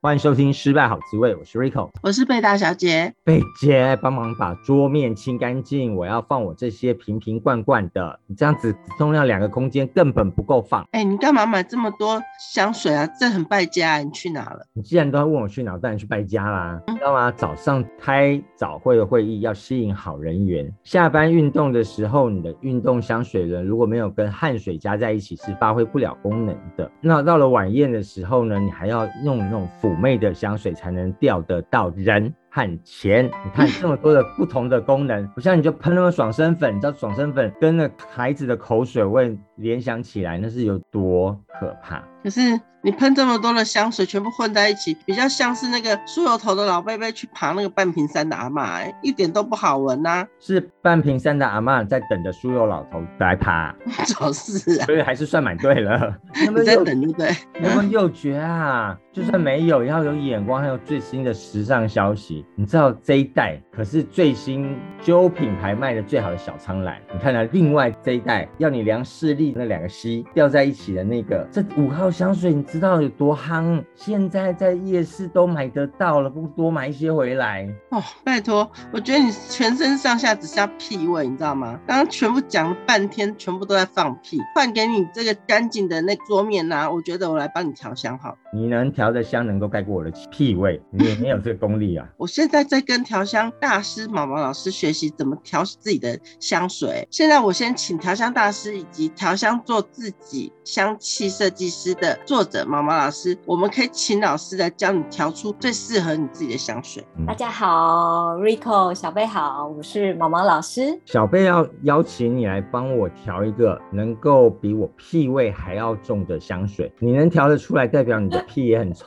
欢迎收听《失败好滋味》，我是 Rico，我是贝大小姐。贝姐，帮忙把桌面清干净，我要放我这些瓶瓶罐罐的。你这样子只用了两个空间，根本不够放。哎、欸，你干嘛买这么多香水啊？这很败家、啊，你去哪了？你既然都要问我去哪，当然去败家啦。嗯、知道吗？早上开早会的会议要吸引好人缘，下班运动的时候，你的运动香水呢，如果没有跟汗水加在一起，是发挥不了功能的。那到了晚宴的时候呢，你还要用那种妩媚的香水才能钓得到人和钱。你看这么多的不同的功能，不像你就喷那么爽身粉，你知道爽身粉跟那孩子的口水味联想起来，那是有多可怕？可是你喷这么多的香水，全部混在一起，比较像是那个梳油头的老贝贝去爬那个半瓶山的阿嬷，哎，一点都不好闻呐、啊。是半瓶山的阿嬷在等着梳油老头来爬，找事啊！所以还是算蛮对了。你在等对不对？有没有诱觉啊？就算没有，也要有眼光，还有最新的时尚消息。你知道这一代可是最新旧品牌卖的最好的小苍兰。你看到、啊、另外这一代要你量视力那两个 C 掉在一起的那个，这五号香水你知道有多夯？现在在夜市都买得到了，不多买一些回来哦。拜托，我觉得你全身上下只下屁味，你知道吗？刚刚全部讲了半天，全部都在放屁。换给你这个干净的那桌面啊，我觉得我来帮你调香好了。你能调。的香能够盖过我的屁味，你也没有这个功力啊！我现在在跟调香大师毛毛老师学习怎么调自己的香水。现在我先请调香大师以及调香做自己香气设计师的作者毛毛老师，我们可以请老师来教你调出最适合你自己的香水。嗯、大家好，Rico 小贝好，我是毛毛老师。小贝要邀请你来帮我调一个能够比我屁味还要重的香水，你能调得出来，代表你的屁也很。臭，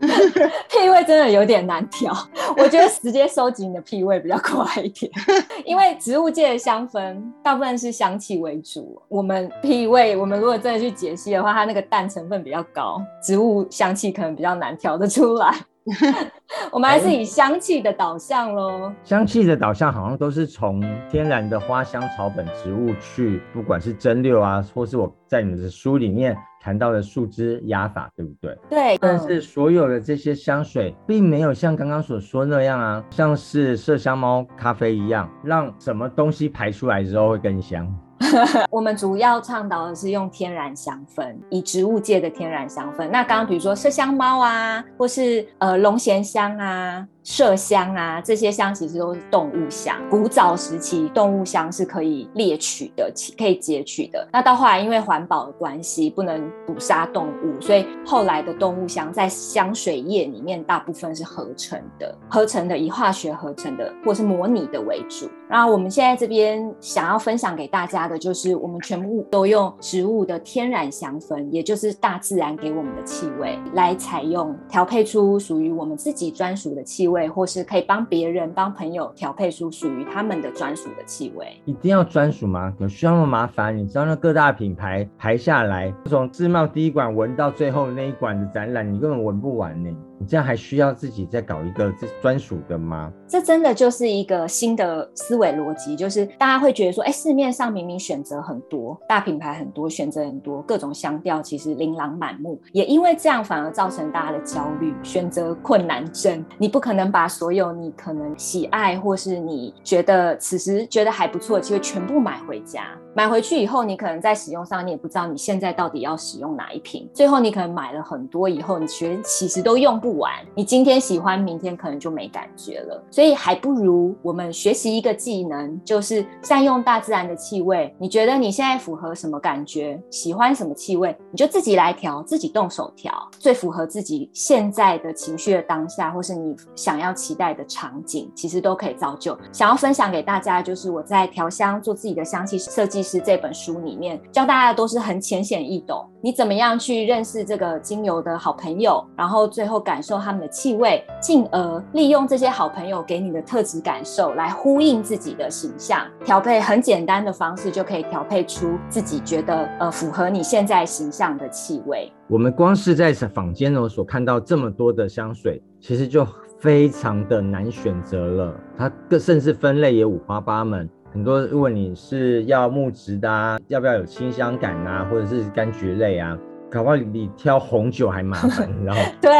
屁味真的有点难调。我觉得直接收集你的屁味比较快一点，因为植物界的香氛大部分是香气为主。我们屁味，我们如果真的去解析的话，它那个氮成分比较高，植物香气可能比较难调得出来。我们还是以香气的导向喽。香气的导向好像都是从天然的花香草本植物去，不管是蒸馏啊，或是我在你的书里面谈到的树枝压法，对不对？对。但是所有的这些香水，并没有像刚刚所说那样啊，像是麝香猫咖啡一样，让什么东西排出来之后会更香。我们主要倡导的是用天然香氛，以植物界的天然香氛。那刚刚比如说麝香猫啊，或是呃龙涎香啊。麝香啊，这些香其实都是动物香。古早时期，动物香是可以猎取的，可以截取的。那到后来，因为环保的关系，不能捕杀动物，所以后来的动物香在香水液里面大部分是合成的，合成的以化学合成的，或是模拟的为主。然后我们现在这边想要分享给大家的，就是我们全部都用植物的天然香氛，也就是大自然给我们的气味来采用，调配出属于我们自己专属的气味。味或是可以帮别人、帮朋友调配出属于他们的专属的气味。一定要专属吗？有需要那么麻烦？你知道那各大品牌排下来，从自贸第一馆闻到最后那一馆的展览，你根本闻不完呢。你这样还需要自己再搞一个这专属的吗？这真的就是一个新的思维逻辑，就是大家会觉得说，哎，市面上明明选择很多，大品牌很多，选择很多，各种香调其实琳琅满目，也因为这样反而造成大家的焦虑，选择困难症。你不可能把所有你可能喜爱或是你觉得此时觉得还不错的机会全部买回家。买回去以后，你可能在使用上，你也不知道你现在到底要使用哪一瓶。最后，你可能买了很多以后，你觉得其实都用不不完。你今天喜欢，明天可能就没感觉了。所以，还不如我们学习一个技能，就是善用大自然的气味。你觉得你现在符合什么感觉？喜欢什么气味？你就自己来调，自己动手调，最符合自己现在的情绪的当下，或是你想要期待的场景，其实都可以造就。想要分享给大家，就是我在调香做自己的香气设计。师这本书里面教大家都是很浅显易懂，你怎么样去认识这个精油的好朋友，然后最后感受他们的气味，进而利用这些好朋友给你的特质感受来呼应自己的形象，调配很简单的方式就可以调配出自己觉得呃符合你现在形象的气味。我们光是在坊间呢所看到这么多的香水，其实就非常的难选择了，它各甚至分类也五花八门。很多如果你是要木质的啊，要不要有清香感啊，或者是柑橘类啊，搞不好你挑红酒还麻烦，你知道吗？对，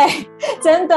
真的。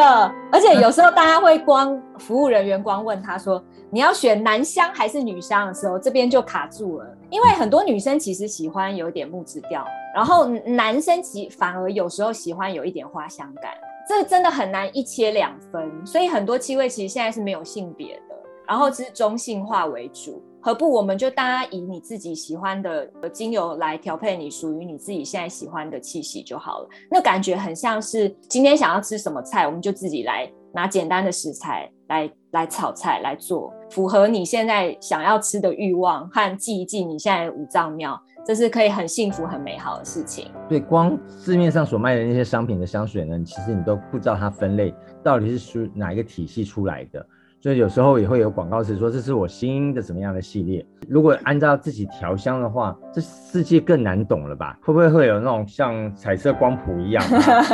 而且有时候大家会光服务人员光问他说，你要选男香还是女香的时候，这边就卡住了，因为很多女生其实喜欢有点木质调，然后男生其反而有时候喜欢有一点花香感，这真的很难一切两分。所以很多气味其实现在是没有性别的，然后是中性化为主。何不我们就大家以你自己喜欢的精油来调配你属于你自己现在喜欢的气息就好了。那感觉很像是今天想要吃什么菜，我们就自己来拿简单的食材来来炒菜来做，符合你现在想要吃的欲望和记一记你现在的五脏庙，这是可以很幸福很美好的事情。对，光市面上所卖的那些商品的香水呢，其实你都不知道它分类到底是属哪一个体系出来的。所以有时候也会有广告词说，这是我新的怎么样的系列。如果按照自己调香的话，这世界更难懂了吧？会不会会有那种像彩色光谱一样？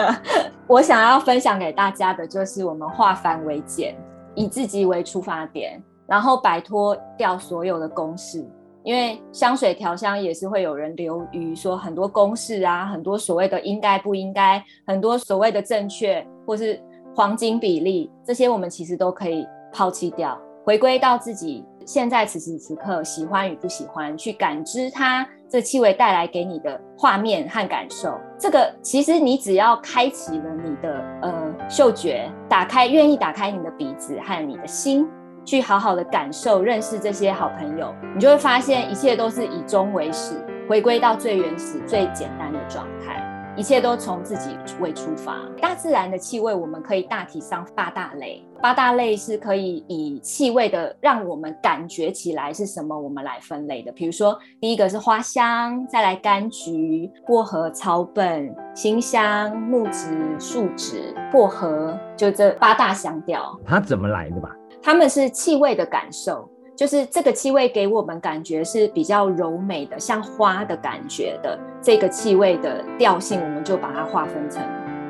我想要分享给大家的就是我们化繁为简，以自己为出发点，然后摆脱掉所有的公式。因为香水调香也是会有人流于说很多公式啊，很多所谓的应该不应该，很多所谓的正确或是黄金比例，这些我们其实都可以。抛弃掉，回归到自己现在此时此刻喜欢与不喜欢，去感知它这气味带来给你的画面和感受。这个其实你只要开启了你的呃嗅觉，打开愿意打开你的鼻子和你的心，去好好的感受认识这些好朋友，你就会发现一切都是以终为始，回归到最原始、最简单的状态。一切都从自己为出发。大自然的气味，我们可以大体上八大类。八大类是可以以气味的让我们感觉起来是什么，我们来分类的。比如说，第一个是花香，再来柑橘、薄荷、草本、辛香、木质、树脂、薄荷，就这八大香调。它怎么来的吧？它们是气味的感受。就是这个气味给我们感觉是比较柔美的，像花的感觉的这个气味的调性，我们就把它划分成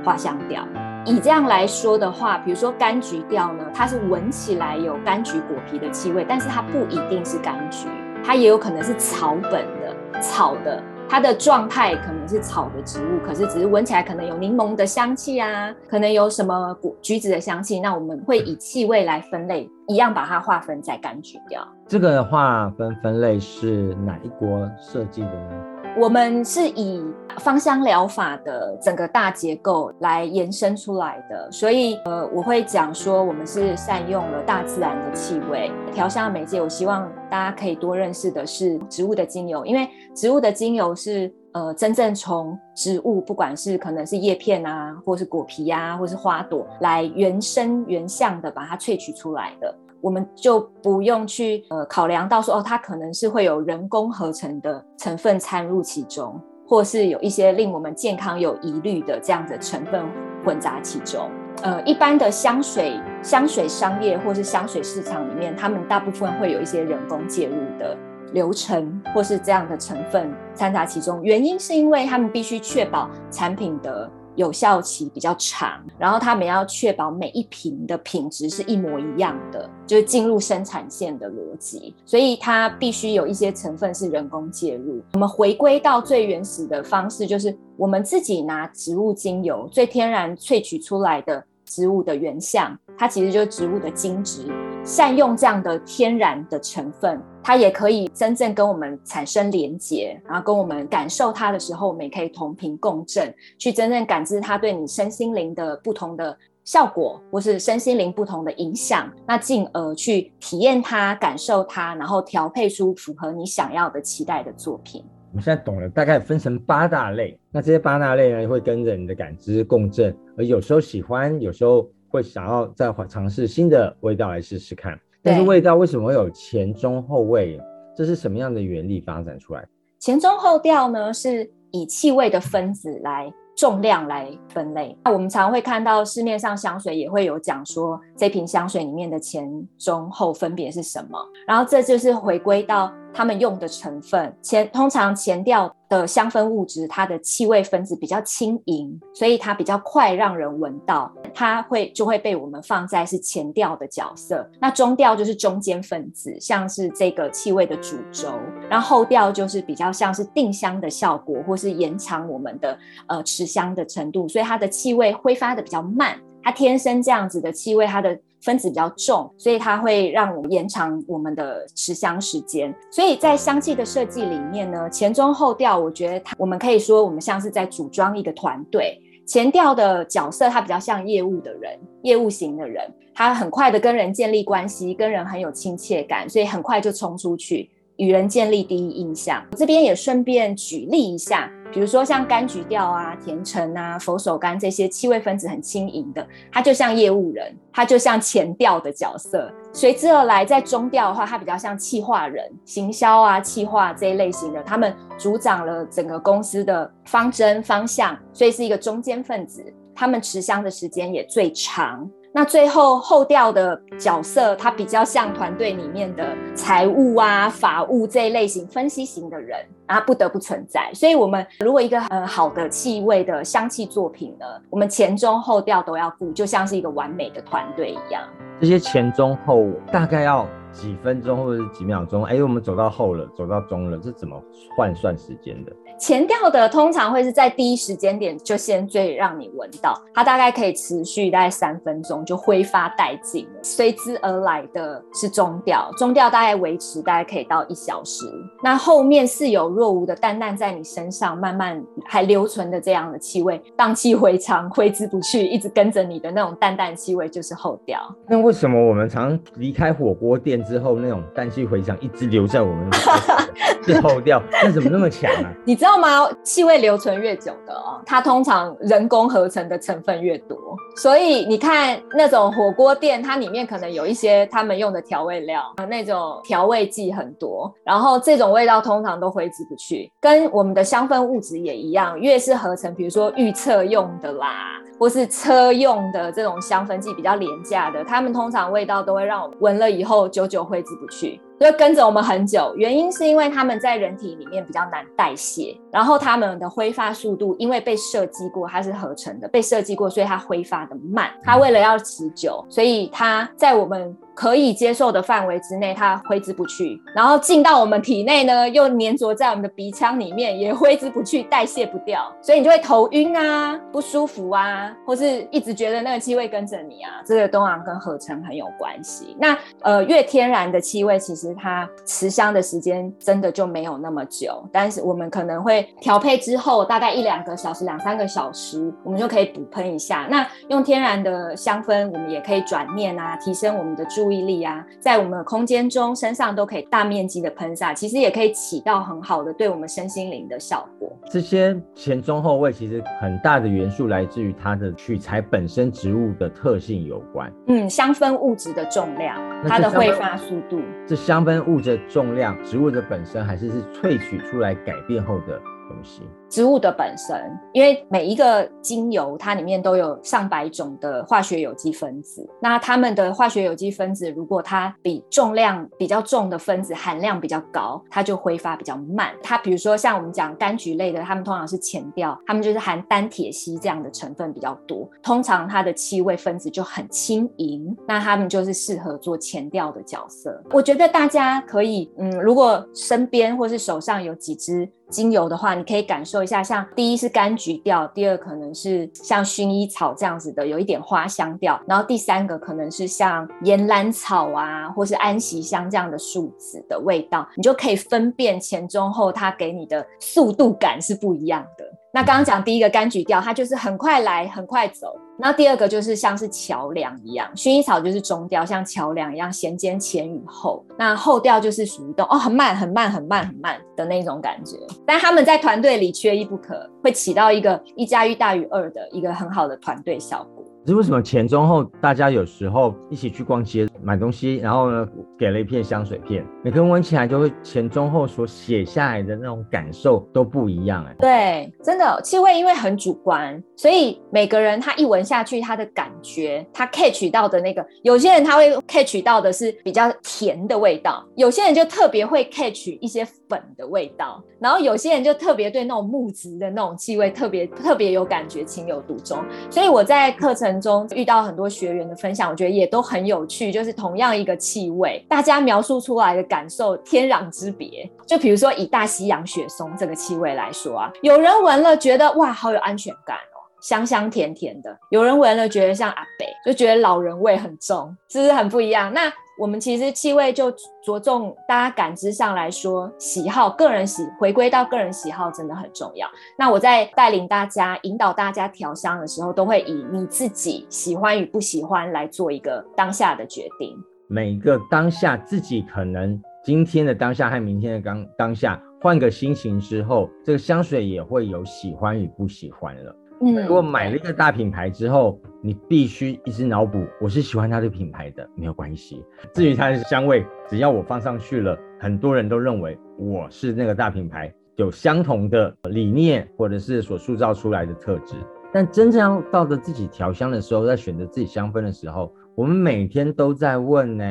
花香调。以这样来说的话，比如说柑橘调呢，它是闻起来有柑橘果皮的气味，但是它不一定是柑橘，它也有可能是草本的草的。它的状态可能是草的植物，可是只是闻起来可能有柠檬的香气啊，可能有什么橘子的香气。那我们会以气味来分类，一样把它划分在柑橘掉。这个划分分类是哪一国设计的呢？我们是以芳香疗法的整个大结构来延伸出来的，所以呃，我会讲说我们是善用了大自然的气味调香的媒介。我希望大家可以多认识的是植物的精油，因为植物的精油是呃真正从植物，不管是可能是叶片啊，或是果皮啊，或是花朵，来原生原相的把它萃取出来的。我们就不用去呃考量到说哦，它可能是会有人工合成的成分掺入其中，或是有一些令我们健康有疑虑的这样的成分混杂其中。呃，一般的香水香水商业或是香水市场里面，他们大部分会有一些人工介入的流程，或是这样的成分掺杂其中。原因是因为他们必须确保产品的。有效期比较长，然后他们要确保每一瓶的品质是一模一样的，就是进入生产线的逻辑，所以它必须有一些成分是人工介入。我们回归到最原始的方式，就是我们自己拿植物精油最天然萃取出来的植物的原相，它其实就是植物的精质。善用这样的天然的成分，它也可以真正跟我们产生连结，然后跟我们感受它的时候，我们也可以同频共振，去真正感知它对你身心灵的不同的效果，或是身心灵不同的影响，那进而去体验它、感受它，然后调配出符合你想要的期待的作品。我们现在懂了，大概分成八大类，那这些八大类呢，会跟着你的感知共振，而有时候喜欢，有时候。会想要再尝试新的味道来试试看，但是味道为什么会有前中后味？这是什么样的原理发展出来？前中后调呢？是以气味的分子来。重量来分类，那我们常会看到市面上香水也会有讲说，这瓶香水里面的前中后分别是什么，然后这就是回归到。他们用的成分前通常前调的香氛物质，它的气味分子比较轻盈，所以它比较快让人闻到，它会就会被我们放在是前调的角色。那中调就是中间分子，像是这个气味的主轴，然后后调就是比较像是定香的效果，或是延长我们的呃持香的程度，所以它的气味挥发的比较慢。它天生这样子的气味，它的分子比较重，所以它会让我们延长我们的持香时间。所以在香气的设计里面呢，前中后调，我觉得它我们可以说，我们像是在组装一个团队。前调的角色，它比较像业务的人，业务型的人，他很快的跟人建立关系，跟人很有亲切感，所以很快就冲出去。与人建立第一印象，这边也顺便举例一下，比如说像柑橘调啊、甜橙啊、佛手柑这些气味分子很轻盈的，它就像业务人，它就像前调的角色。随之而来，在中调的话，它比较像企划人、行销啊、企划这一类型的，他们主掌了整个公司的方针方向，所以是一个中间分子，他们持香的时间也最长。那最后后调的角色，他比较像团队里面的财务啊、法务这一类型分析型的人，啊，不得不存在。所以，我们如果一个很好的气味的香气作品呢，我们前中后调都要顾，就像是一个完美的团队一样。这些前中后大概要几分钟或者是几秒钟？哎，我们走到后了，走到中了，这怎么换算时间的？前调的通常会是在第一时间点就先最让你闻到，它大概可以持续大概三分钟就挥发殆尽了。随之而来的是中调，中调大概维持大概可以到一小时。那后面似有若无的淡淡在你身上慢慢还留存的这样的气味，荡气回肠挥之不去，一直跟着你的那种淡淡气味就是后调。那为什么我们常离开火锅店之后，那种氮气回响一直留在我们 是后调？那怎么那么强啊？你知道？吗？气味留存越久的哦，它通常人工合成的成分越多。所以你看那种火锅店，它里面可能有一些他们用的调味料，那种调味剂很多，然后这种味道通常都挥之不去。跟我们的香氛物质也一样，越是合成，比如说预测用的啦，或是车用的这种香氛剂比较廉价的，他们通常味道都会让我闻了以后久久挥之不去。就跟着我们很久，原因是因为他们在人体里面比较难代谢，然后它们的挥发速度，因为被设计过，它是合成的，被设计过，所以它挥发的慢。它为了要持久，所以它在我们。可以接受的范围之内，它挥之不去，然后进到我们体内呢，又粘着在我们的鼻腔里面，也挥之不去，代谢不掉，所以你就会头晕啊，不舒服啊，或是一直觉得那个气味跟着你啊，这个东昂跟合成很有关系。那呃，越天然的气味，其实它持香的时间真的就没有那么久，但是我们可能会调配之后，大概一两个小时、两三个小时，我们就可以补喷一下。那用天然的香氛，我们也可以转念啊，提升我们的注。注意力啊，在我们的空间中、身上都可以大面积的喷洒，其实也可以起到很好的对我们身心灵的效果。这些前中后味其实很大的元素来自于它的取材本身植物的特性有关。嗯，香氛物质的重量，它的挥发速度。这香氛物质的重量，植物的本身还是是萃取出来改变后的东西。植物的本身，因为每一个精油它里面都有上百种的化学有机分子，那它们的化学有机分子如果它比重量比较重的分子含量比较高，它就挥发比较慢。它比如说像我们讲柑橘类的，它们通常是前调，它们就是含单萜烯这样的成分比较多，通常它的气味分子就很轻盈，那它们就是适合做前调的角色。我觉得大家可以，嗯，如果身边或是手上有几支精油的话，你可以感受。一下，像第一是柑橘调，第二可能是像薰衣草这样子的，有一点花香调，然后第三个可能是像岩兰草啊，或是安息香这样的树脂的味道，你就可以分辨前中后，它给你的速度感是不一样的。那刚刚讲第一个柑橘调，它就是很快来，很快走。那第二个就是像是桥梁一样，薰衣草就是中调，像桥梁一样衔接前与后。那后调就是属于动哦，很慢，很慢，很慢，很慢的那种感觉。但他们在团队里缺一不可，会起到一个一加一大于二的一个很好的团队效果。是为什么前中后大家有时候一起去逛街买东西，然后呢给了一片香水片，每个人闻起来就会前中后所写下来的那种感受都不一样哎。对，真的气味因为很主观，所以每个人他一闻下去，他的感觉他 catch 到的那个，有些人他会 catch 到的是比较甜的味道，有些人就特别会 catch 一些粉的味道，然后有些人就特别对那种木质的那种气味特别特别有感觉，情有独钟。所以我在课程中遇到很多学员的分享，我觉得也都很有趣。就是同样一个气味，大家描述出来的感受天壤之别。就比如说以大西洋雪松这个气味来说啊，有人闻了觉得哇，好有安全感，香香甜甜的；有人闻了觉得像阿伯，就觉得老人味很重，是不是很不一样？那。我们其实气味就着重大家感知上来说，喜好个人喜回归到个人喜好真的很重要。那我在带领大家、引导大家调香的时候，都会以你自己喜欢与不喜欢来做一个当下的决定。每个当下自己可能今天的当下和明天的当当下换个心情之后，这个香水也会有喜欢与不喜欢了。如果买了一个大品牌之后，你必须一直脑补，我是喜欢它的品牌的，没有关系。至于它的香味，只要我放上去了，很多人都认为我是那个大品牌，有相同的理念或者是所塑造出来的特质。但真正要到了自己调香的时候，在选择自己香氛的时候，我们每天都在问呢，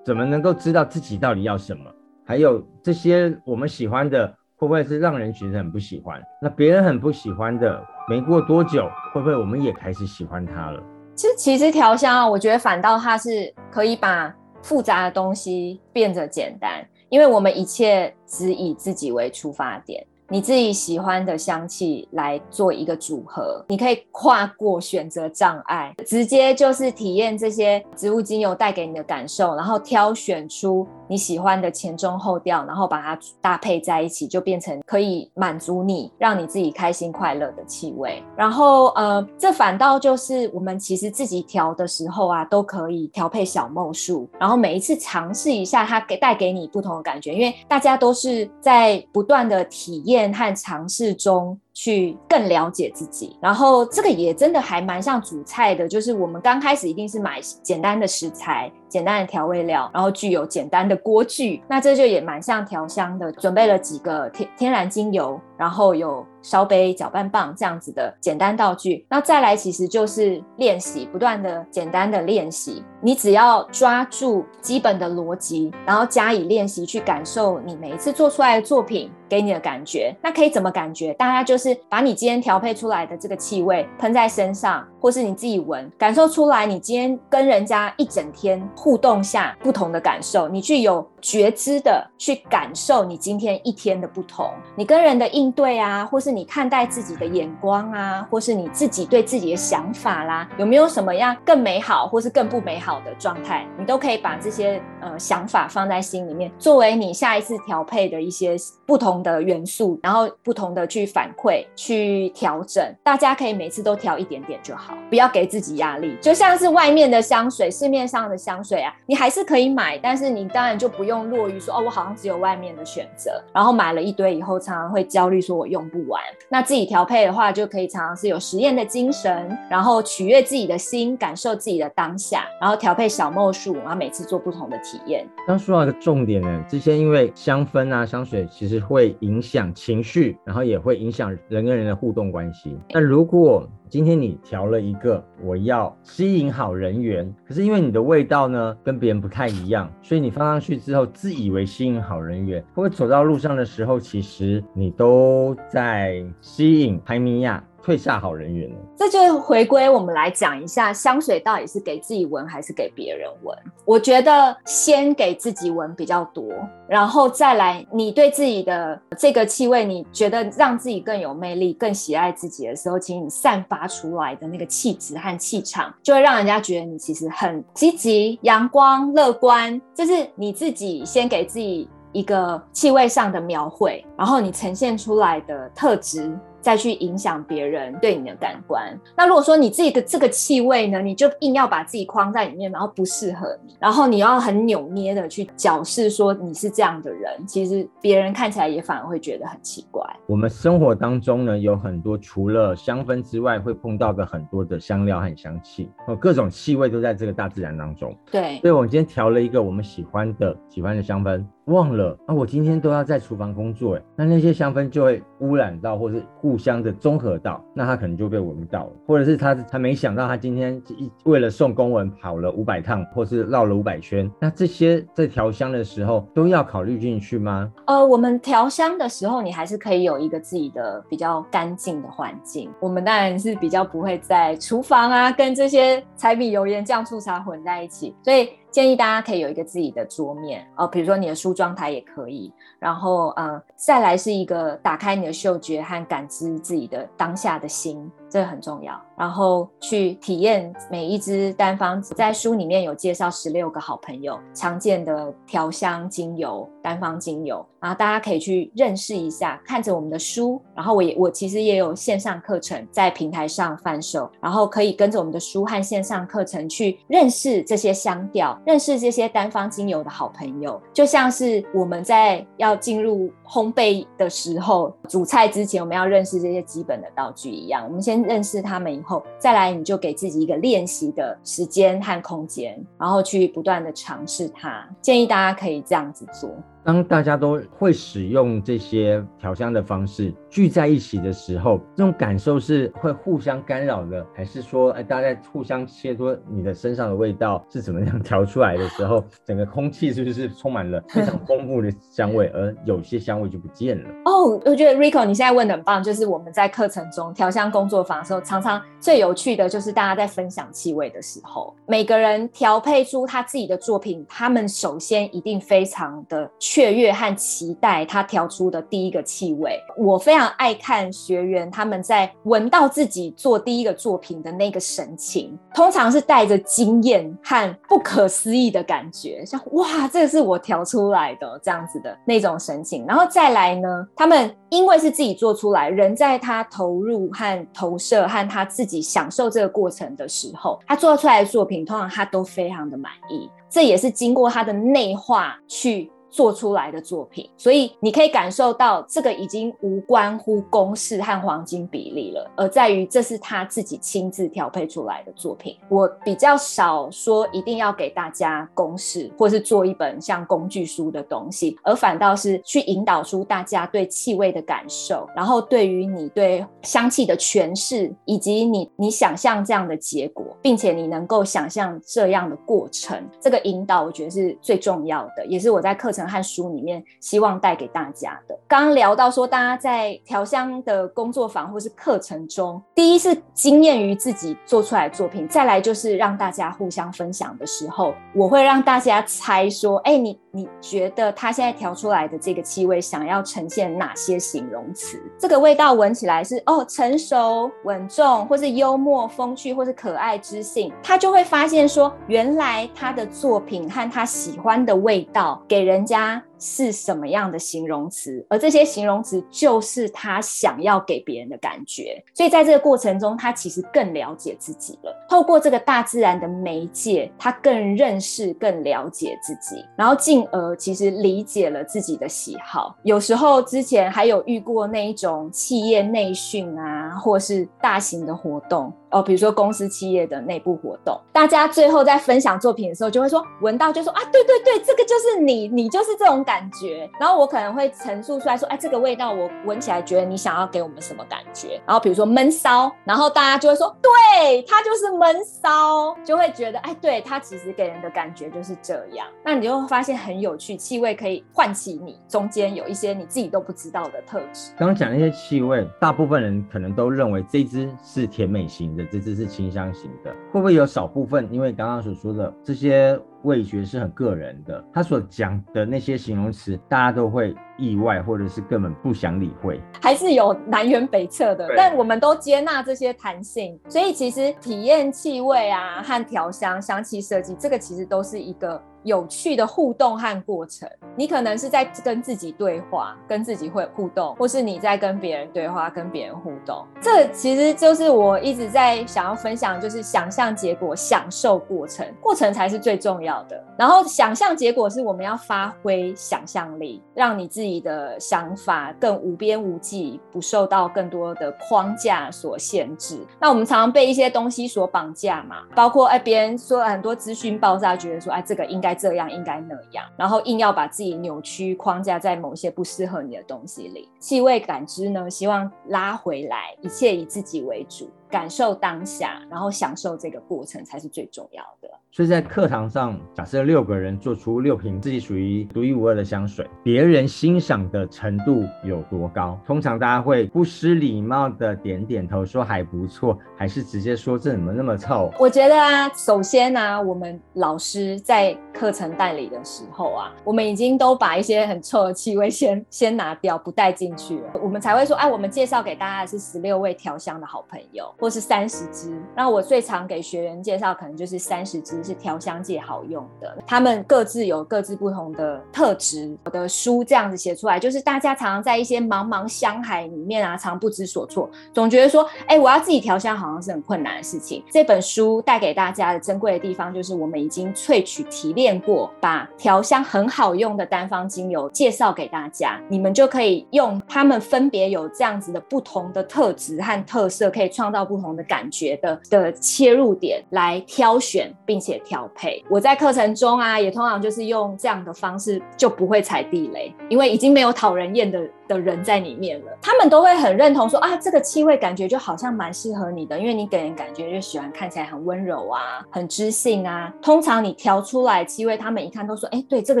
怎么能够知道自己到底要什么？还有这些我们喜欢的。会不会是让人觉得很不喜欢？那别人很不喜欢的，没过多久，会不会我们也开始喜欢它了？其实，其实调香啊，我觉得反倒它是可以把复杂的东西变得简单，因为我们一切只以自己为出发点。你自己喜欢的香气来做一个组合，你可以跨过选择障碍，直接就是体验这些植物精油带给你的感受，然后挑选出你喜欢的前中后调，然后把它搭配在一起，就变成可以满足你，让你自己开心快乐的气味。然后呃，这反倒就是我们其实自己调的时候啊，都可以调配小梦数，然后每一次尝试一下，它给带给你不同的感觉，因为大家都是在不断的体验。和尝试中去更了解自己，然后这个也真的还蛮像煮菜的，就是我们刚开始一定是买简单的食材、简单的调味料，然后具有简单的锅具，那这就也蛮像调香的，准备了几个天天然精油，然后有烧杯、搅拌棒这样子的简单道具，那再来其实就是练习，不断的简单的练习，你只要抓住基本的逻辑，然后加以练习去感受你每一次做出来的作品给你的感觉，那可以怎么感觉？大家就是。把你今天调配出来的这个气味喷在身上，或是你自己闻，感受出来你今天跟人家一整天互动下不同的感受，你去有觉知的去感受你今天一天的不同，你跟人的应对啊，或是你看待自己的眼光啊，或是你自己对自己的想法啦，有没有什么样更美好或是更不美好的状态，你都可以把这些呃想法放在心里面，作为你下一次调配的一些不同的元素，然后不同的去反馈。去调整，大家可以每次都调一点点就好，不要给自己压力。就像是外面的香水，市面上的香水啊，你还是可以买，但是你当然就不用落于说哦，我好像只有外面的选择，然后买了一堆以后，常常会焦虑，说我用不完。那自己调配的话，就可以常常是有实验的精神，然后取悦自己的心，感受自己的当下，然后调配小莫数，然后每次做不同的体验。刚说到一个重点呢，这些因为香氛啊，香水其实会影响情绪，然后也会影响。人跟人的互动关系。那如果今天你调了一个，我要吸引好人缘，可是因为你的味道呢跟别人不太一样，所以你放上去之后，自以为吸引好人缘，或者走到路上的时候，其实你都在吸引排米亚？退下好人缘呢？这就回归我们来讲一下，香水到底是给自己闻还是给别人闻？我觉得先给自己闻比较多，然后再来你对自己的这个气味，你觉得让自己更有魅力、更喜爱自己的时候，请你散发出来的那个气质和气场，就会让人家觉得你其实很积极、阳光、乐观。这是你自己先给自己一个气味上的描绘，然后你呈现出来的特质。再去影响别人对你的感官。那如果说你自己的这个气味呢，你就硬要把自己框在里面，然后不适合你，然后你要很扭捏的去矫饰说你是这样的人，其实别人看起来也反而会觉得很奇怪。我们生活当中呢，有很多除了香氛之外，会碰到的很多的香料和香气，哦，各种气味都在这个大自然当中。对，所以我们今天调了一个我们喜欢的、喜欢的香氛。忘了啊！我今天都要在厨房工作，哎，那那些香氛就会污染到，或是互相的综合到，那他可能就被闻到了，或者是他他没想到他今天一为了送公文跑了五百趟，或是绕了五百圈，那这些在调香的时候都要考虑进去吗？呃，我们调香的时候，你还是可以有一个自己的比较干净的环境。我们当然是比较不会在厨房啊，跟这些柴米油盐酱醋茶混在一起，所以。建议大家可以有一个自己的桌面哦，比如说你的梳妆台也可以。然后嗯，再来是一个打开你的嗅觉和感知自己的当下的心，这个很重要。然后去体验每一支单方，在书里面有介绍十六个好朋友常见的调香精油、单方精油，然后大家可以去认识一下，看着我们的书。然后我也我其实也有线上课程在平台上贩售，然后可以跟着我们的书和线上课程去认识这些香调，认识这些单方精油的好朋友，就像是我们在要进入烘焙的时候，煮菜之前我们要认识这些基本的道具一样。我们先认识他们以后，再来你就给自己一个练习的时间和空间，然后去不断的尝试它。建议大家可以这样子做。当大家都会使用这些调香的方式聚在一起的时候，这种感受是会互相干扰的，还是说，哎，大家在互相切磋你的身上的味道是怎么样调出来的时候，整个空气是不是充满了 非常丰富的香味，而有些香味就不见了？哦，我觉得 Rico 你现在问的很棒，就是我们在课程中调香工作坊的时候，常常最有趣的就是大家在分享气味的时候，每个人调配出他自己的作品，他们首先一定非常的。雀跃和期待他调出的第一个气味，我非常爱看学员他们在闻到自己做第一个作品的那个神情，通常是带着惊艳和不可思议的感觉，像哇，这个是我调出来的这样子的那种神情。然后再来呢，他们因为是自己做出来，人在他投入和投射和他自己享受这个过程的时候，他做出来的作品通常他都非常的满意，这也是经过他的内化去。做出来的作品，所以你可以感受到这个已经无关乎公式和黄金比例了，而在于这是他自己亲自调配出来的作品。我比较少说一定要给大家公式，或是做一本像工具书的东西，而反倒是去引导出大家对气味的感受，然后对于你对香气的诠释，以及你你想象这样的结果，并且你能够想象这样的过程，这个引导我觉得是最重要的，也是我在课程和书里面希望带给大家的。刚刚聊到说，大家在调香的工作坊或是课程中，第一是惊艳于自己做出来作品，再来就是让大家互相分享的时候，我会让大家猜说，哎，你你觉得他现在调出来的这个气味，想要呈现哪些形容词？这个味道闻起来是哦，成熟、稳重，或是幽默、风趣，或是可爱、知性，他就会发现说，原来他的作品和他喜欢的味道给人家。是什么样的形容词，而这些形容词就是他想要给别人的感觉。所以在这个过程中，他其实更了解自己了。透过这个大自然的媒介，他更认识、更了解自己，然后进而其实理解了自己的喜好。有时候之前还有遇过那一种企业内训啊，或是大型的活动。哦，比如说公司企业的内部活动，大家最后在分享作品的时候，就会说闻到就说啊，对对对，这个就是你，你就是这种感觉。然后我可能会陈述出来说，哎，这个味道我闻起来觉得你想要给我们什么感觉？然后比如说闷骚，然后大家就会说，对，它就是闷骚，就会觉得，哎，对，它其实给人的感觉就是这样。那你就会发现很有趣，气味可以唤起你中间有一些你自己都不知道的特质。刚刚讲那些气味，大部分人可能都认为这支是甜美型的。这只是清香型的，会不会有少部分？因为刚刚所说的这些味觉是很个人的，他所讲的那些形容词，大家都会意外，或者是根本不想理会，还是有南辕北辙的。但我们都接纳这些弹性，所以其实体验气味啊和调香、香气设计，这个其实都是一个。有趣的互动和过程，你可能是在跟自己对话，跟自己会互动，或是你在跟别人对话，跟别人互动。这其实就是我一直在想要分享，就是想象结果，享受过程，过程才是最重要的。然后想象结果是我们要发挥想象力，让你自己自己的想法更无边无际，不受到更多的框架所限制。那我们常常被一些东西所绑架嘛，包括哎别人说很多资讯爆炸，觉得说哎这个应该。这样应该那样，然后硬要把自己扭曲框架在某些不适合你的东西里。气味感知呢，希望拉回来，一切以自己为主。感受当下，然后享受这个过程才是最重要的。所以在课堂上，假设六个人做出六瓶自己属于独一无二的香水，别人欣赏的程度有多高？通常大家会不失礼貌的点点头说还不错，还是直接说这怎么那么臭？我觉得啊，首先呢、啊，我们老师在课程代理的时候啊，我们已经都把一些很臭的气味先先拿掉，不带进去了，我们才会说，哎，我们介绍给大家的是十六位调香的好朋友。或是三十支，那我最常给学员介绍，可能就是三十支是调香界好用的，他们各自有各自不同的特质。我的书这样子写出来，就是大家常常在一些茫茫香海里面啊，常不知所措，总觉得说，哎、我要自己调香好像是很困难的事情。这本书带给大家的珍贵的地方，就是我们已经萃取提炼过，把调香很好用的单方精油介绍给大家，你们就可以用他们分别有这样子的不同的特质和特色，可以创造。不同的感觉的的切入点来挑选并且调配。我在课程中啊，也通常就是用这样的方式，就不会踩地雷，因为已经没有讨人厌的的人在里面了。他们都会很认同说啊，这个气味感觉就好像蛮适合你的，因为你给人感觉就喜欢看起来很温柔啊，很知性啊。通常你调出来气味，他们一看都说，哎，对，这个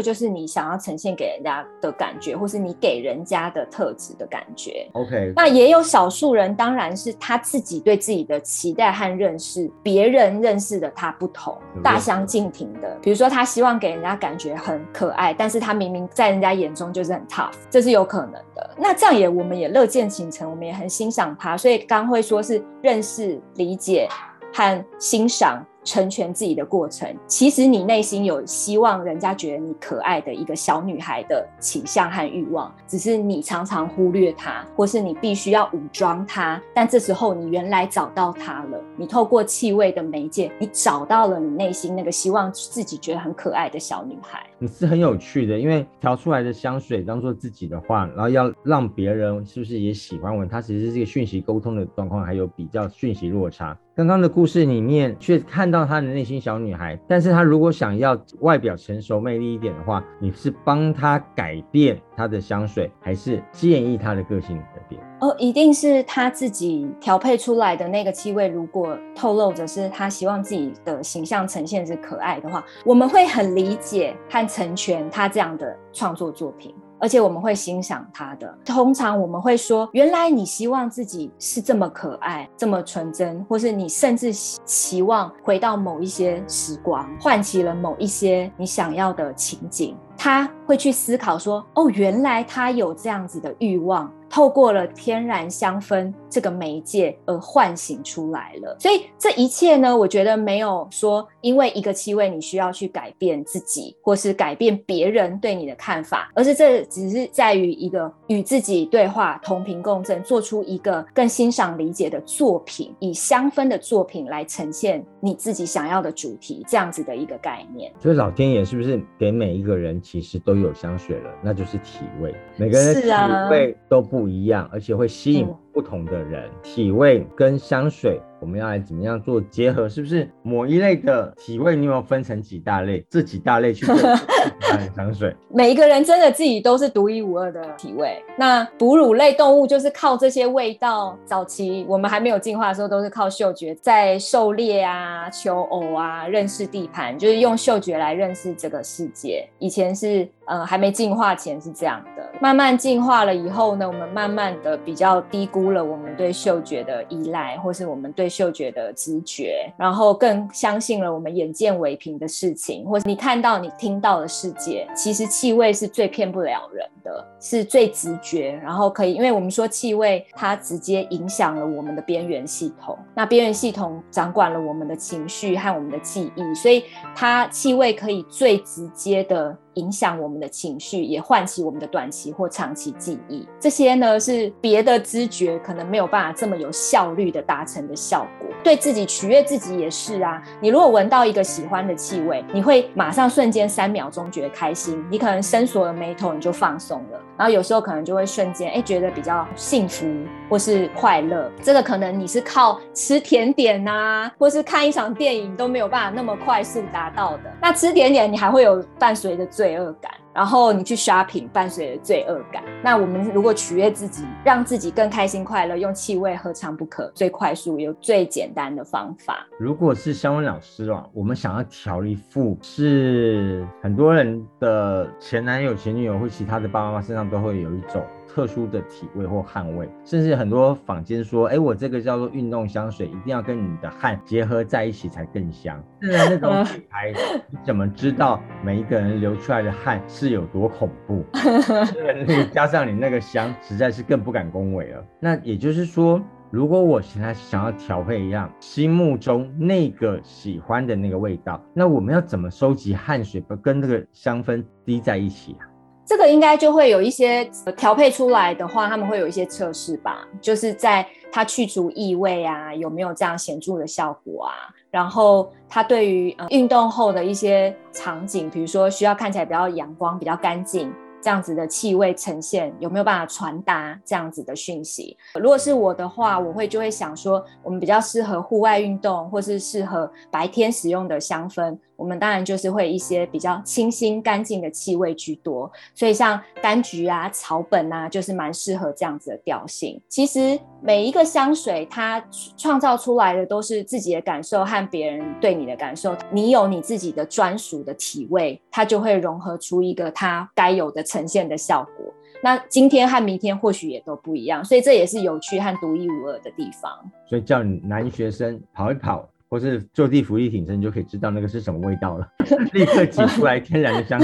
就是你想要呈现给人家的感觉，或是你给人家的特质的感觉。OK，那也有少数人，当然是他自己对。自己的期待和认识，别人认识的他不同，大相径庭的。比如说，他希望给人家感觉很可爱，但是他明明在人家眼中就是很 tough，这是有可能那这样也，我们也乐见其成，我们也很欣赏他。所以刚会说是认识、理解和欣赏。成全自己的过程，其实你内心有希望人家觉得你可爱的一个小女孩的倾向和欲望，只是你常常忽略她，或是你必须要武装她。但这时候你原来找到她了，你透过气味的媒介，你找到了你内心那个希望自己觉得很可爱的小女孩。你是很有趣的，因为调出来的香水当做自己的话，然后要让别人是不是也喜欢闻？它其实是一个讯息沟通的状况，还有比较讯息落差。刚刚的故事里面，却看到她的内心小女孩，但是她如果想要外表成熟魅力一点的话，你是帮她改变她的香水，还是建议她的个性改变？哦，一定是她自己调配出来的那个气味，如果透露着是她希望自己的形象呈现是可爱的话，我们会很理解和成全她这样的创作作品。而且我们会欣赏他的。通常我们会说，原来你希望自己是这么可爱、这么纯真，或是你甚至期望回到某一些时光，唤起了某一些你想要的情景。他会去思考说：“哦，原来他有这样子的欲望。”透过了天然香氛这个媒介而唤醒出来了，所以这一切呢，我觉得没有说因为一个气味你需要去改变自己，或是改变别人对你的看法，而是这只是在于一个与自己对话、同频共振，做出一个更欣赏理解的作品，以香氛的作品来呈现你自己想要的主题，这样子的一个概念。所以老天爷是不是给每一个人其实都有香水了？那就是体味，每个人的体味都不。不一样，而且会吸引不同的人。嗯、体味跟香水，我们要来怎么样做结合？是不是某一类的体味，你有没有分成几大类？这几大类去做 香水？每一个人真的自己都是独一无二的体味。那哺乳类动物就是靠这些味道。早期我们还没有进化的时候，都是靠嗅觉，在狩猎啊、求偶啊、认识地盘，就是用嗅觉来认识这个世界。以前是呃还没进化前是这样的。慢慢进化了以后呢，我们慢慢的比较低估了我们对嗅觉的依赖，或是我们对嗅觉的直觉，然后更相信了我们眼见为凭的事情，或是你看到、你听到的世界，其实气味是最骗不了人的，是最直觉，然后可以，因为我们说气味它直接影响了我们的边缘系统，那边缘系统掌管了我们的情绪和我们的记忆，所以它气味可以最直接的。影响我们的情绪，也唤起我们的短期或长期记忆。这些呢，是别的知觉可能没有办法这么有效率的达成的效果。对自己取悦自己也是啊。你如果闻到一个喜欢的气味，你会马上瞬间三秒钟觉得开心，你可能伸缩了眉头，你就放松然后有时候可能就会瞬间哎觉得比较幸福或是快乐。这个可能你是靠吃甜点呐，或是看一场电影都没有办法那么快速达到的。那吃甜点你还会有伴随着罪恶感，然后你去 shopping，伴随着罪恶感。那我们如果取悦自己，让自己更开心快乐，用气味何尝不可？最快速又最简单的方法。如果是香文老师啊，我们想要调一副是很多人的前男友、前女友或其他的爸爸妈妈身上都会有一种。特殊的体味或汗味，甚至很多坊间说，哎、欸，我这个叫做运动香水，一定要跟你的汗结合在一起才更香。是那种品牌，你怎么知道每一个人流出来的汗是有多恐怖？加上你那个香，实在是更不敢恭维了。那也就是说，如果我现在想要调配一样心目中那个喜欢的那个味道，那我们要怎么收集汗水，不跟那个香氛滴在一起啊？这个应该就会有一些调配出来的话，他们会有一些测试吧，就是在它去除异味啊，有没有这样显著的效果啊？然后它对于呃运动后的一些场景，比如说需要看起来比较阳光、比较干净。这样子的气味呈现有没有办法传达这样子的讯息？如果是我的话，我会就会想说，我们比较适合户外运动，或是适合白天使用的香氛，我们当然就是会一些比较清新干净的气味居多。所以像柑橘啊、草本啊，就是蛮适合这样子的调性。其实每一个香水，它创造出来的都是自己的感受和别人对你的感受，你有你自己的专属的体味，它就会融合出一个它该有的呈现的效果，那今天和明天或许也都不一样，所以这也是有趣和独一无二的地方。所以叫你男学生跑一跑，或是就地伏地挺身，你就可以知道那个是什么味道了，立刻挤出来天然的香。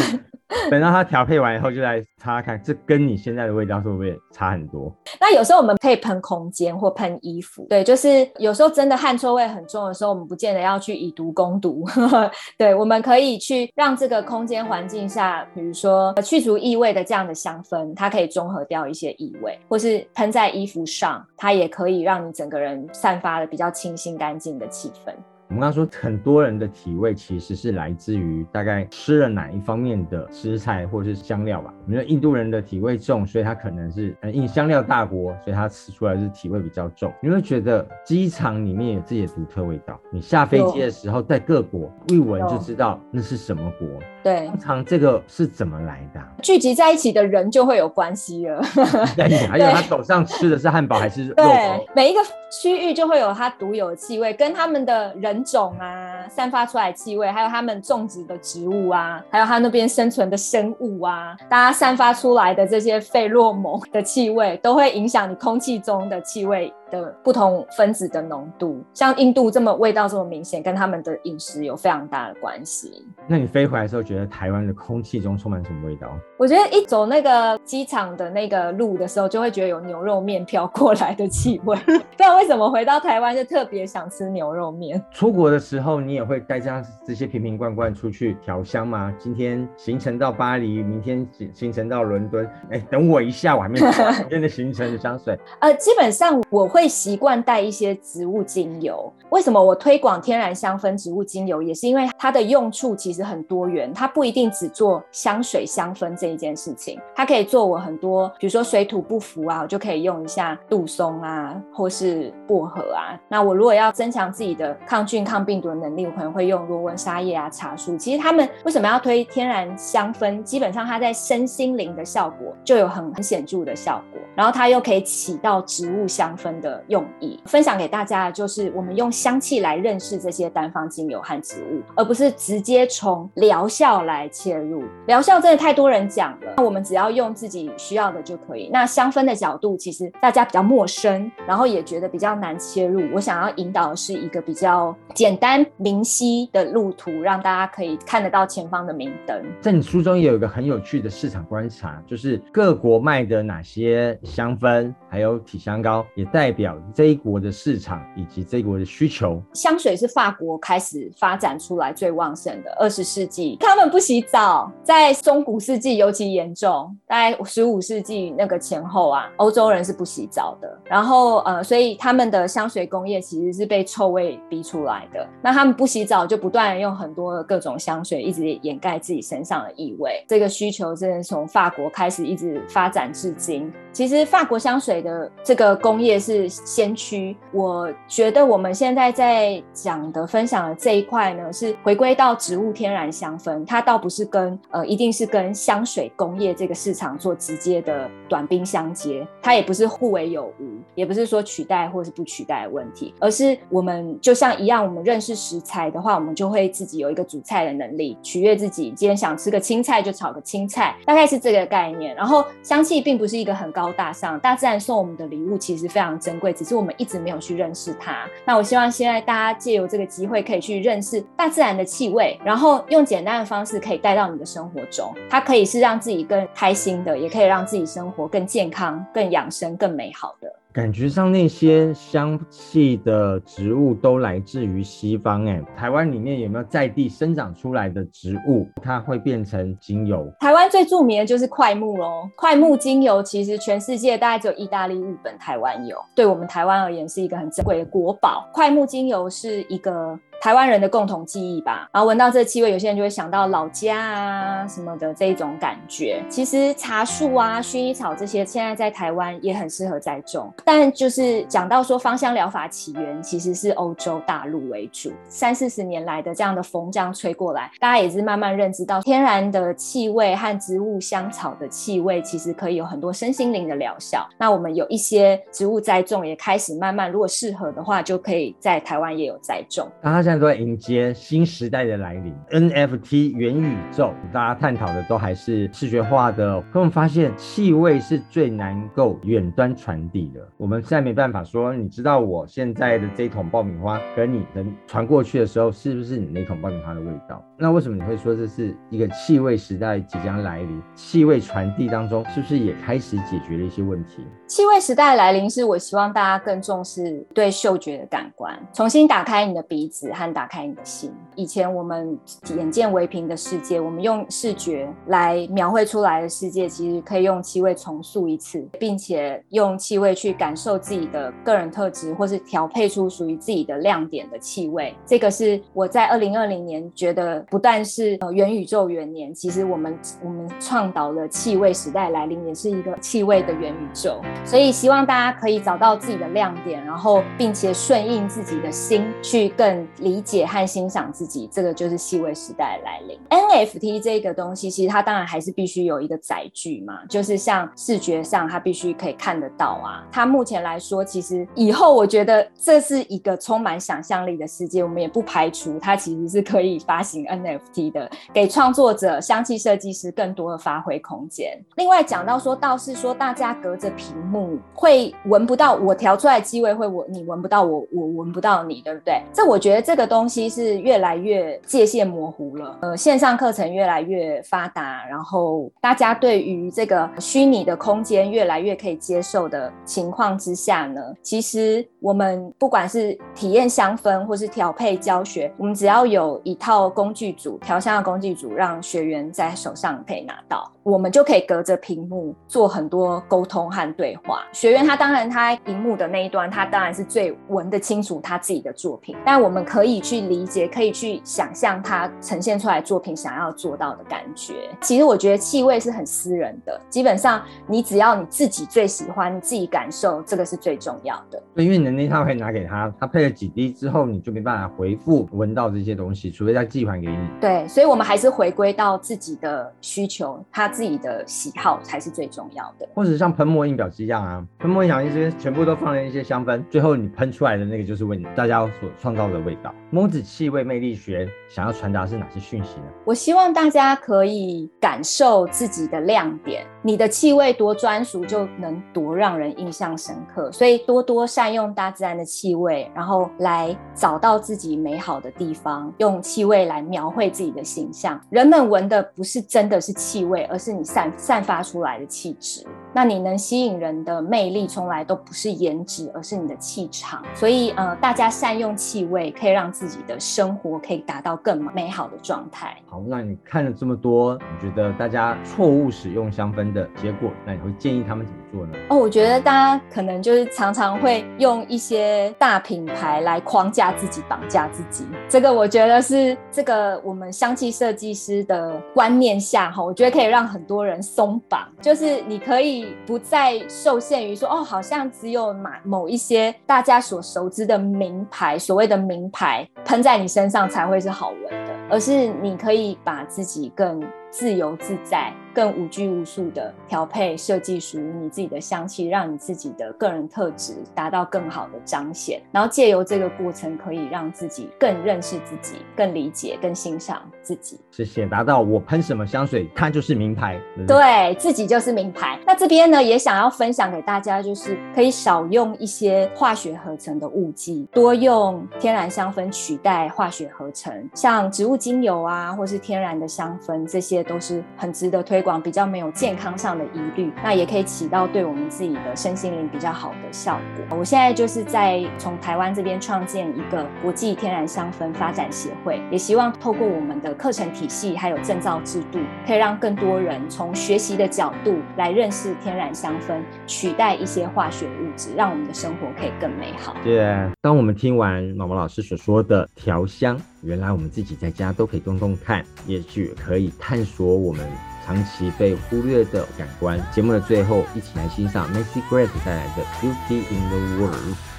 等到它调配完以后，就来擦擦看，这跟你现在的味道会不会差很多？那有时候我们可以喷空间或喷衣服，对，就是有时候真的汗臭味很重的时候，我们不见得要去以毒攻毒，对，我们可以去让这个空间环境下，比如说去除异味的这样的香氛，它可以中和掉一些异味，或是喷在衣服上，它也可以让你整个人散发的比较清新干净的气氛。我们刚刚说，很多人的体味其实是来自于大概吃了哪一方面的食材或者是香料吧。比如说印度人的体味重，所以他可能是呃印香料大国，所以他吃出来是体味比较重。你会觉得机场里面有自己的独特味道，你下飞机的时候在各国一闻就知道那是什么国。对，通常这个是怎么来的？聚集在一起的人就会有关系了。对，还有他手上吃的是汉堡还是肉？对，每一个区域就会有它独有的气味，跟他们的人种啊散发出来气味，还有他们种植的植物啊，还有他那边生存的生物啊，大家散发出来的这些费洛蒙的气味，都会影响你空气中的气味的不同分子的浓度。像印度这么味道这么明显，跟他们的饮食有非常大的关系。那你飞回来的时候，觉得台湾的空气中充满什么味道？我觉得一走那个机场的那个路的时候，就会觉得有牛肉面飘过来的气味。不知道为什么回到台湾就特别想吃牛肉面。出国的时候，你也会带这样这些瓶瓶罐罐出去调香吗？今天行程到巴黎，明天行行程到伦敦。哎，等我一下，我还没说今天的行程的香水。呃，基本上我会习惯带一些植物精油。为什么我推广天然香氛植物精油？也是因为它的用处其实很多元，它不一定只做香水香氛这一件事情，它可以做我很多，比如说水土不服啊，我就可以用一下杜松啊，或是薄荷啊。那我如果要增强自己的抗菌抗病毒的能力，我可能会用罗纹沙叶啊、茶树。其实他们为什么要推天然香氛？基本上它在身心灵的效果就有很很显著的效果，然后它又可以起到植物香氛的的用意。分享给大家的就是，我们用香气来认识这些单方精油和植物，而不是直接从疗效来切入。疗效真的太多人讲了，那我们只要用自己需要的就可以。那香氛的角度，其实大家比较陌生，然后也觉得比较难切入。我想要引导的是一个比较简单明晰的路途，让大家可以看得到前方的明灯。在你书中也有一个很有趣的市场观察，就是各国卖的哪些香氛，还有体香膏，也代表这一国的市场以及这一国的需求。香水是法国开始发展出来最旺盛的，二十世纪他们不洗澡，在中古世纪尤其严重，大概十五世纪那个前后啊，欧洲人是不洗澡的。然后呃，所以他们的香水工业其实是被臭味逼出来的。那他们不不洗澡，就不断用很多的各种香水，一直掩盖自己身上的异味。这个需求真的从法国开始，一直发展至今。其实法国香水的这个工业是先驱。我觉得我们现在在讲的、分享的这一块呢，是回归到植物天然香氛，它倒不是跟呃，一定是跟香水工业这个市场做直接的短兵相接，它也不是互为有无，也不是说取代或是不取代的问题，而是我们就像一样，我们认识食材菜的话，我们就会自己有一个煮菜的能力，取悦自己。今天想吃个青菜，就炒个青菜，大概是这个概念。然后香气并不是一个很。高大上，大自然送我们的礼物其实非常珍贵，只是我们一直没有去认识它。那我希望现在大家借由这个机会，可以去认识大自然的气味，然后用简单的方式可以带到你的生活中。它可以是让自己更开心的，也可以让自己生活更健康、更养生、更美好的。感觉上那些香气的植物都来自于西方，哎，台湾里面有没有在地生长出来的植物，它会变成精油？台湾最著名的就是快木喽，快木精油其实全世界大概只有意大利、日本、台湾有，对我们台湾而言是一个很珍贵的国宝。快木精油是一个。台湾人的共同记忆吧，然后闻到这气味，有些人就会想到老家啊什么的这一种感觉。其实茶树啊、薰衣草这些，现在在台湾也很适合栽种。但就是讲到说芳香疗法起源，其实是欧洲大陆为主。三四十年来的这样的风这样吹过来，大家也是慢慢认知到，天然的气味和植物香草的气味，其实可以有很多身心灵的疗效。那我们有一些植物栽种也开始慢慢，如果适合的话，就可以在台湾也有栽种。现在都在迎接新时代的来临，NFT 元宇宙，大家探讨的都还是视觉化的。可我们发现气味是最难够远端传递的。我们现在没办法说，你知道我现在的这一桶爆米花跟你能传过去的时候，是不是你那桶爆米花的味道？那为什么你会说这是一个气味时代即将来临？气味传递当中是不是也开始解决了一些问题？气味时代来临，是我希望大家更重视对嗅觉的感官，重新打开你的鼻子。打开你的心。以前我们眼见为凭的世界，我们用视觉来描绘出来的世界，其实可以用气味重塑一次，并且用气味去感受自己的个人特质，或是调配出属于自己的亮点的气味。这个是我在二零二零年觉得，不但是呃元宇宙元年，其实我们我们倡导了气味时代来临，也是一个气味的元宇宙。所以希望大家可以找到自己的亮点，然后并且顺应自己的心，去更理解和欣赏自己，这个就是气味时代来临。NFT 这个东西，其实它当然还是必须有一个载具嘛，就是像视觉上，它必须可以看得到啊。它目前来说，其实以后我觉得这是一个充满想象力的世界，我们也不排除它其实是可以发行 NFT 的，给创作者、香气设计师更多的发挥空间。另外讲到说，倒是说大家隔着屏幕会闻不到我调出来的气味，会我你闻不到我，我闻不到你，对不对？这我觉得这这个。东西是越来越界限模糊了，呃，线上课程越来越发达，然后大家对于这个虚拟的空间越来越可以接受的情况之下呢，其实我们不管是体验香氛或是调配教学，我们只要有一套工具组，调香的工具组，让学员在手上可以拿到，我们就可以隔着屏幕做很多沟通和对话。学员他当然他荧幕的那一端，他当然是最闻得清楚他自己的作品，但我们可以。去理解，可以去想象他呈现出来作品想要做到的感觉。其实我觉得气味是很私人的，基本上你只要你自己最喜欢，你自己感受，这个是最重要的。对，因为你的那套可以拿给他，他配了几滴之后，你就没办法回复闻到这些东西，除非他寄还给你。对，所以我们还是回归到自己的需求，他自己的喜好才是最重要的。或者像喷墨印表机一样啊，喷墨印表机这些全部都放了一些香氛，最后你喷出来的那个就是为你大家所创造的味道。檬子气味魅力学想要传达是哪些讯息呢？我希望大家可以感受自己的亮点，你的气味多专属，就能多让人印象深刻。所以多多善用大自然的气味，然后来找到自己美好的地方，用气味来描绘自己的形象。人们闻的不是真的是气味，而是你散散发出来的气质。那你能吸引人的魅力，从来都不是颜值，而是你的气场。所以，呃，大家善用气味，可以让自己的生活可以达到更美好的状态。好，那你看了这么多，你觉得大家错误使用香氛的结果，那你会建议他们怎么做呢？哦，我觉得大家可能就是常常会用一些大品牌来框架自己、绑架自己。这个我觉得是这个我们香气设计师的观念下，哈，我觉得可以让很多人松绑，就是你可以。不再受限于说哦，好像只有买某一些大家所熟知的名牌，所谓的名牌喷在你身上才会是好闻的，而是你可以把自己更自由自在。更无拘无束的调配设计属于你自己的香气，让你自己的个人特质达到更好的彰显。然后借由这个过程，可以让自己更认识自己、更理解、更欣赏自己。谢谢达到我喷什么香水，它就是名牌。对，对自己就是名牌。那这边呢，也想要分享给大家，就是可以少用一些化学合成的物剂，多用天然香氛取代化学合成，像植物精油啊，或是天然的香氛，这些都是很值得推。广比较没有健康上的疑虑，那也可以起到对我们自己的身心灵比较好的效果。我现在就是在从台湾这边创建一个国际天然香氛发展协会，也希望透过我们的课程体系还有证照制度，可以让更多人从学习的角度来认识天然香氛，取代一些化学物质，让我们的生活可以更美好。对当我们听完毛毛老师所说的调香，原来我们自己在家都可以动动看，也许可以探索我们。长期被忽略的感官。节目的最后，一起来欣赏 Macy Gray 带来的《Beauty in the World》，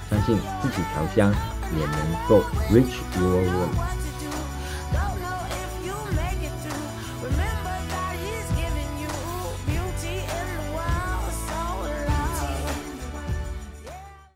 相信自己调香也能够 Reach Your World。